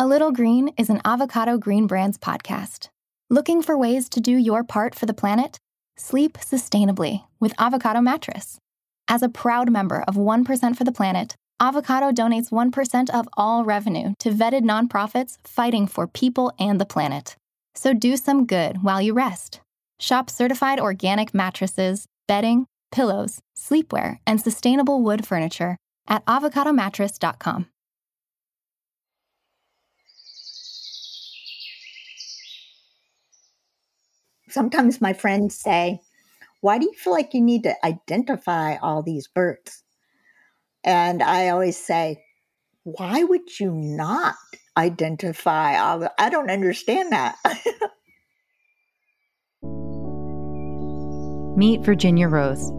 A Little Green is an Avocado Green Brands podcast. Looking for ways to do your part for the planet? Sleep sustainably with Avocado Mattress. As a proud member of 1% for the Planet, Avocado donates 1% of all revenue to vetted nonprofits fighting for people and the planet. So do some good while you rest. Shop certified organic mattresses, bedding, pillows, sleepwear, and sustainable wood furniture at avocadomattress.com. Sometimes my friends say, Why do you feel like you need to identify all these birds? And I always say, Why would you not identify all the, I don't understand that. Meet Virginia Rose.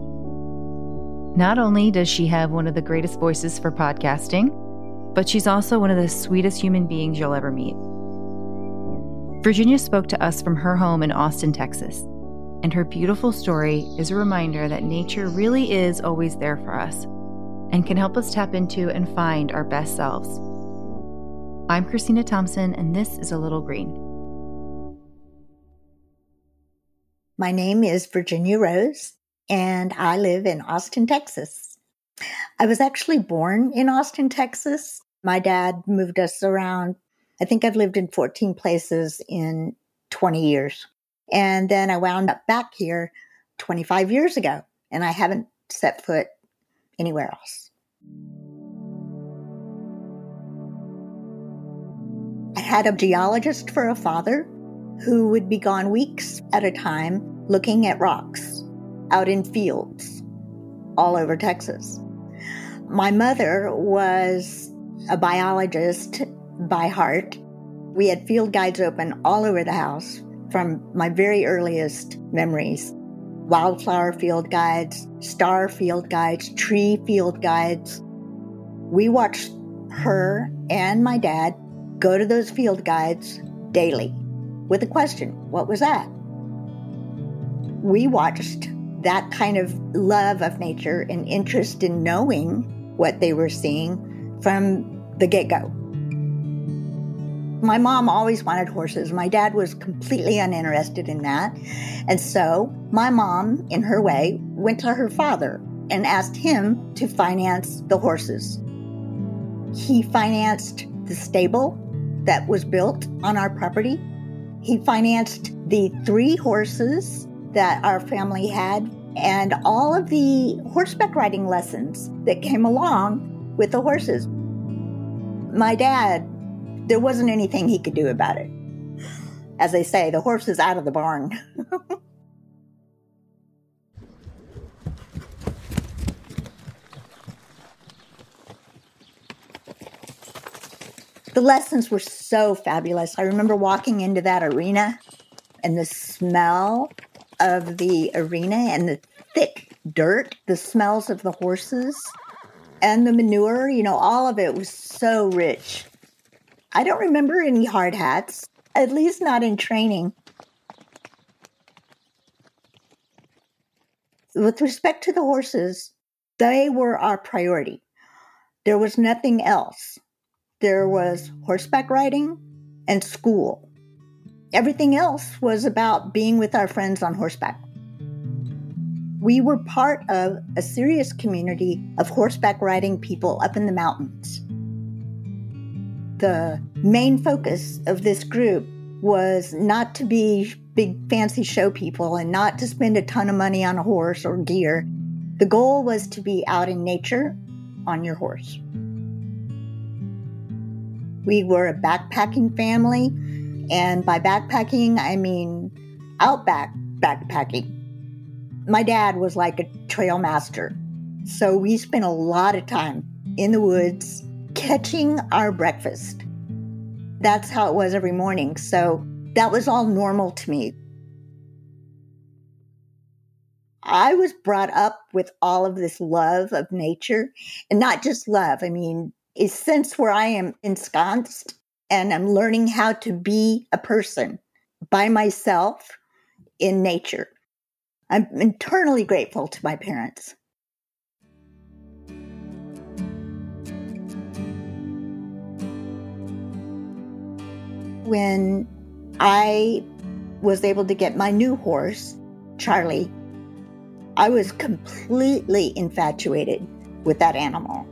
Not only does she have one of the greatest voices for podcasting, but she's also one of the sweetest human beings you'll ever meet. Virginia spoke to us from her home in Austin, Texas, and her beautiful story is a reminder that nature really is always there for us and can help us tap into and find our best selves. I'm Christina Thompson, and this is A Little Green. My name is Virginia Rose, and I live in Austin, Texas. I was actually born in Austin, Texas. My dad moved us around I think I've lived in 14 places in 20 years. And then I wound up back here 25 years ago, and I haven't set foot anywhere else. I had a geologist for a father who would be gone weeks at a time looking at rocks out in fields all over Texas. My mother was a biologist by heart. We had field guides open all over the house from my very earliest memories wildflower field guides, star field guides, tree field guides. We watched her and my dad go to those field guides daily with a question What was that? We watched that kind of love of nature and interest in knowing what they were seeing from the get go. My mom always wanted horses. My dad was completely uninterested in that. And so my mom, in her way, went to her father and asked him to finance the horses. He financed the stable that was built on our property. He financed the three horses that our family had and all of the horseback riding lessons that came along with the horses. My dad there wasn't anything he could do about it. As they say, the horse is out of the barn. the lessons were so fabulous. I remember walking into that arena and the smell of the arena and the thick dirt, the smells of the horses and the manure, you know, all of it was so rich. I don't remember any hard hats, at least not in training. With respect to the horses, they were our priority. There was nothing else. There was horseback riding and school. Everything else was about being with our friends on horseback. We were part of a serious community of horseback riding people up in the mountains the main focus of this group was not to be big fancy show people and not to spend a ton of money on a horse or gear. The goal was to be out in nature on your horse. We were a backpacking family, and by backpacking, I mean outback backpacking. My dad was like a trail master, so we spent a lot of time in the woods catching our breakfast. That's how it was every morning. So that was all normal to me. I was brought up with all of this love of nature and not just love. I mean, a sense where I am ensconced and I'm learning how to be a person by myself in nature. I'm eternally grateful to my parents. When I was able to get my new horse, Charlie, I was completely infatuated with that animal.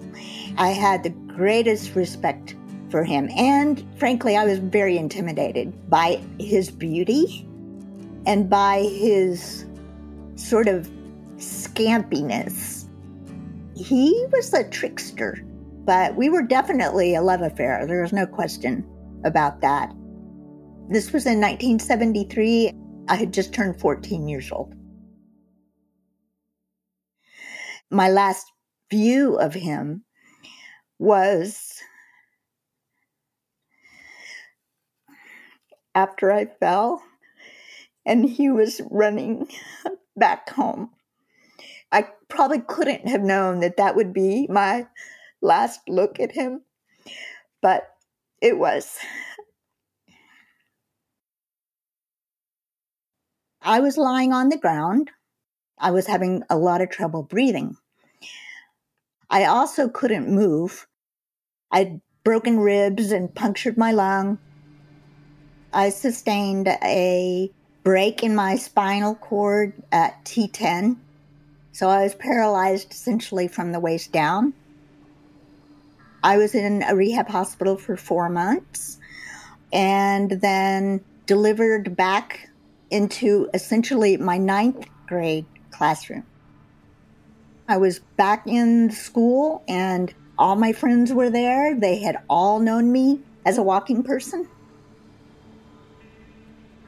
I had the greatest respect for him. And frankly, I was very intimidated by his beauty and by his sort of scampiness. He was a trickster, but we were definitely a love affair. There was no question about that. This was in 1973. I had just turned 14 years old. My last view of him was after I fell and he was running back home. I probably couldn't have known that that would be my last look at him, but it was. I was lying on the ground. I was having a lot of trouble breathing. I also couldn't move. I'd broken ribs and punctured my lung. I sustained a break in my spinal cord at T10. So I was paralyzed essentially from the waist down. I was in a rehab hospital for four months and then delivered back into essentially my ninth grade classroom. I was back in school and all my friends were there. They had all known me as a walking person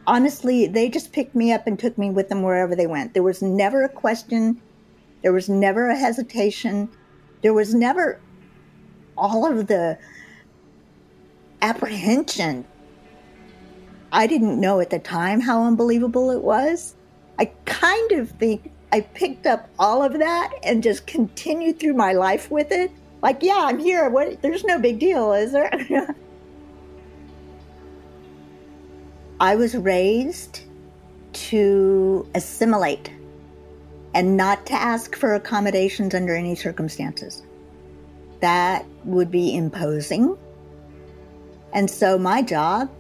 honestly, they just picked me up and took me with them wherever they went. There was never a question. There was never a hesitation. There was never all of the apprehension. I didn't know at the time how unbelievable it was. I kind of think I picked up all of that and just continued through my life with it. Like, yeah, I'm here. What? There's no big deal, is there? I was raised to assimilate and not to ask for accommodations under any circumstances. That would be imposing. And so my job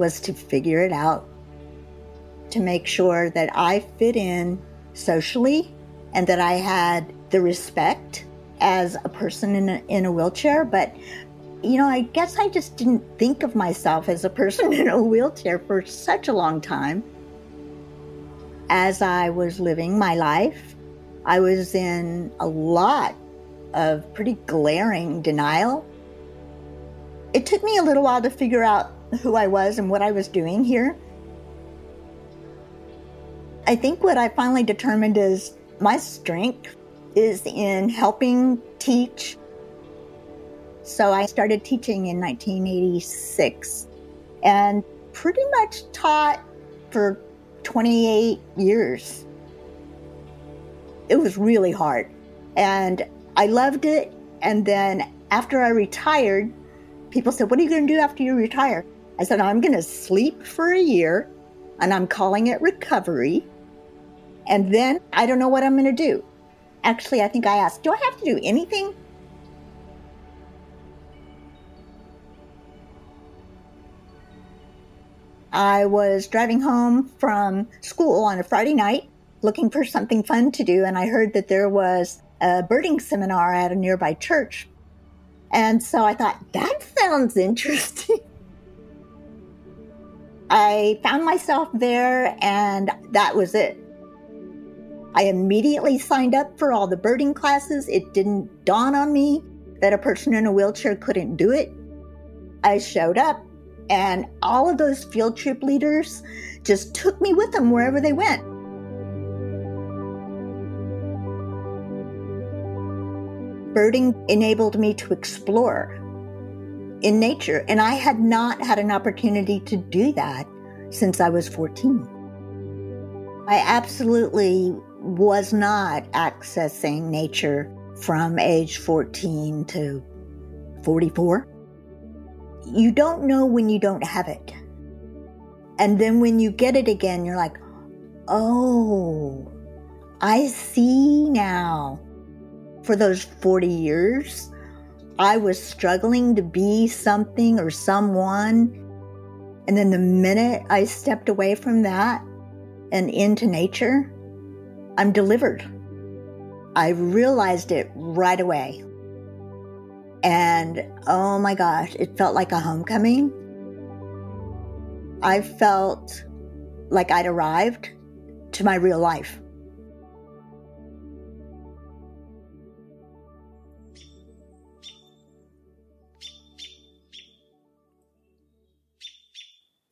was to figure it out, to make sure that I fit in socially and that I had the respect as a person in a, in a wheelchair, but you know, I guess I just didn't think of myself as a person in a wheelchair for such a long time. As I was living my life, I was in a lot of pretty glaring denial. It took me a little while to figure out who I was and what I was doing here. I think what I finally determined is my strength is in helping teach so I started teaching in 1986 and pretty much taught for 28 years. It was really hard and I loved it. And then after I retired, people said, What are you going to do after you retire? I said, I'm going to sleep for a year and I'm calling it recovery. And then I don't know what I'm going to do. Actually, I think I asked, Do I have to do anything? I was driving home from school on a Friday night looking for something fun to do, and I heard that there was a birding seminar at a nearby church. And so I thought, that sounds interesting. I found myself there, and that was it. I immediately signed up for all the birding classes. It didn't dawn on me that a person in a wheelchair couldn't do it. I showed up and all of those field trip leaders just took me with them wherever they went. Birding enabled me to explore in nature, and I had not had an opportunity to do that since I was 14. I absolutely was not accessing nature from age 14 to 44 you don't know when you don't have it. And then when you get it again, you're like, oh, I see now. For those 40 years, I was struggling to be something or someone And then the minute I stepped away from that and into nature, I'm delivered. I realized it right away. And oh my gosh, it felt like a homecoming. I felt like I'd arrived to my real life.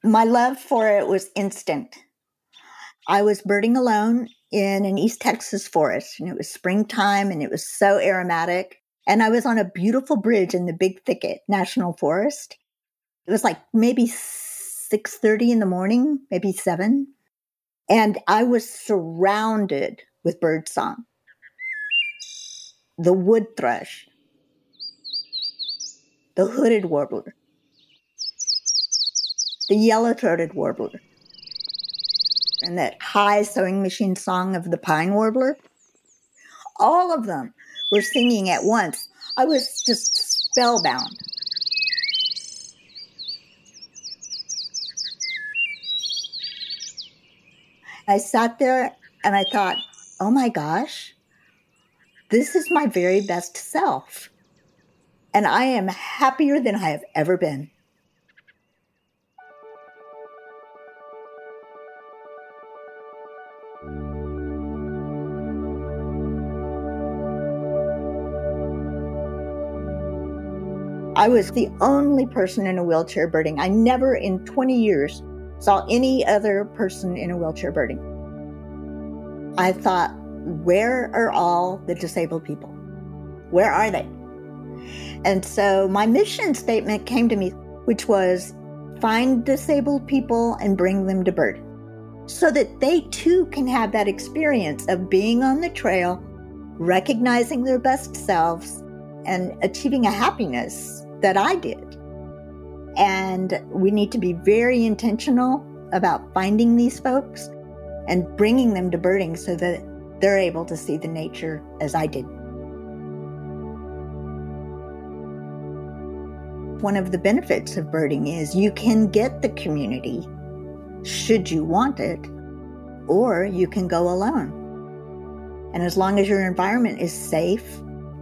My love for it was instant. I was birding alone in an East Texas forest, and it was springtime and it was so aromatic. And I was on a beautiful bridge in the Big Thicket National Forest. It was like maybe 6:30 in the morning, maybe 7. And I was surrounded with birdsong. The wood thrush, the hooded warbler, the yellow throated warbler, and that high sewing machine song of the pine warbler. All of them were singing at once. I was just spellbound. I sat there and I thought, oh my gosh, this is my very best self. And I am happier than I have ever been. I was the only person in a wheelchair birding. I never in 20 years saw any other person in a wheelchair birding. I thought, where are all the disabled people? Where are they? And so my mission statement came to me, which was find disabled people and bring them to bird so that they too can have that experience of being on the trail, recognizing their best selves, and achieving a happiness that I did. And we need to be very intentional about finding these folks and bringing them to birding so that they're able to see the nature as I did. One of the benefits of birding is you can get the community should you want it, or you can go alone. And as long as your environment is safe,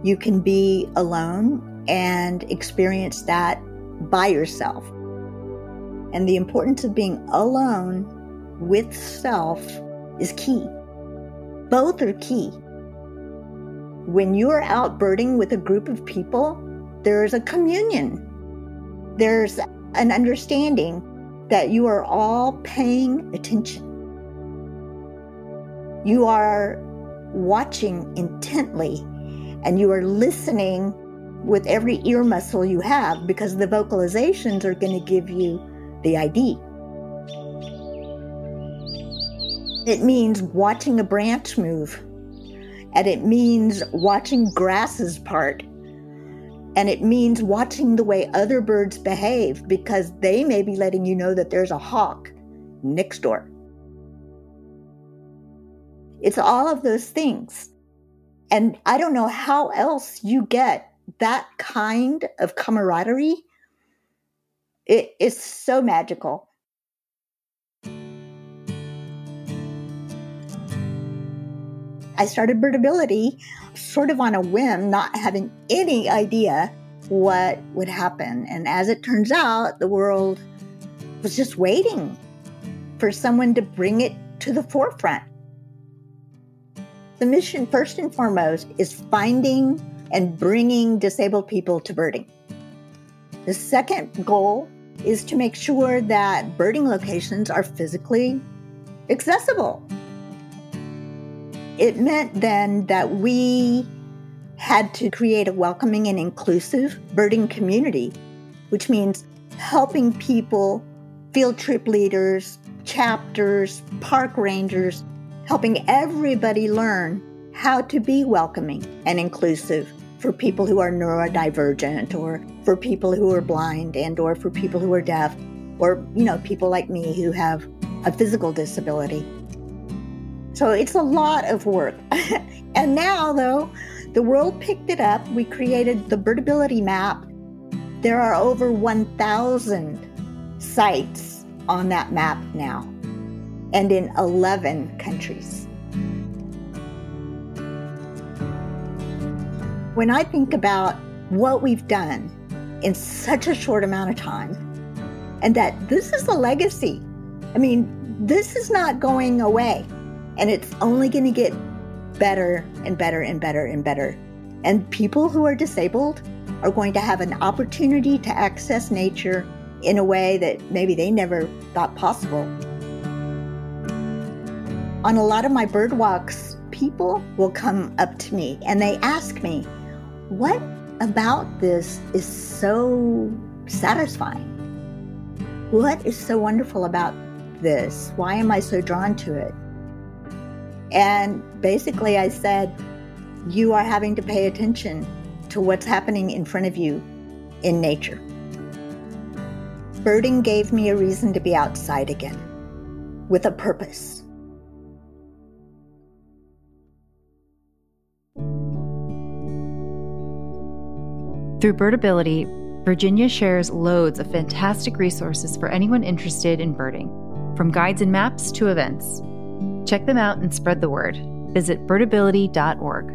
you can be alone and experience that by yourself. And the importance of being alone with self is key. Both are key. When you're out birding with a group of people, there's a communion. There's an understanding that you are all paying attention. You are watching intently and you are listening with every ear muscle you have because the vocalizations are going to give you the ID. It means watching a branch move, and it means watching grasses part, and it means watching the way other birds behave because they may be letting you know that there's a hawk next door. It's all of those things. And I don't know how else you get that kind of camaraderie it is so magical. I started birdability sort of on a whim not having any idea what would happen. And as it turns out the world was just waiting for someone to bring it to the forefront. The mission first and foremost is finding and bringing disabled people to birding. The second goal is to make sure that birding locations are physically accessible. It meant then that we had to create a welcoming and inclusive birding community, which means helping people, field trip leaders, chapters, park rangers, helping everybody learn how to be welcoming and inclusive for people who are neurodivergent or for people who are blind and or for people who are deaf or you know people like me who have a physical disability. So it's a lot of work. And now though the world picked it up. We created the birdability map. There are over 1000 sites on that map now and in 11 countries. When I think about what we've done in such a short amount of time, and that this is a legacy. I mean, this is not going away, and it's only going to get better and better and better and better. And people who are disabled are going to have an opportunity to access nature in a way that maybe they never thought possible. On a lot of my bird walks, people will come up to me and they ask me, What about this is so satisfying? What is so wonderful about this? Why am I so drawn to it? And basically, I said, You are having to pay attention to what's happening in front of you in nature. Birding gave me a reason to be outside again with a purpose. Through Birdability, Virginia shares loads of fantastic resources for anyone interested in birding, from guides and maps to events. Check them out and spread the word. Visit birdability.org.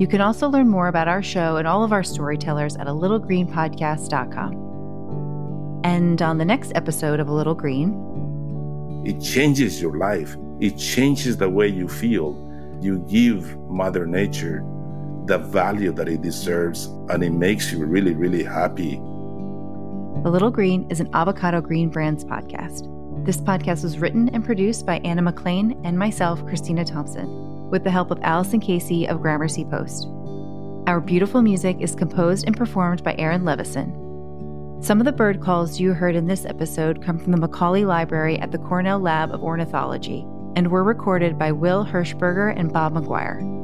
You can also learn more about our show and all of our storytellers at a littlegreenpodcast.com. And on the next episode of A Little Green, it changes your life. It changes the way you feel. You give Mother Nature the value that it deserves and it makes you really, really happy. The Little Green is an Avocado Green Brands podcast. This podcast was written and produced by Anna McLean and myself, Christina Thompson, with the help of Allison Casey of Gramercy Post. Our beautiful music is composed and performed by Aaron Levison. Some of the bird calls you heard in this episode come from the Macaulay Library at the Cornell Lab of Ornithology and were recorded by Wil Hershberger and Bob McGuire.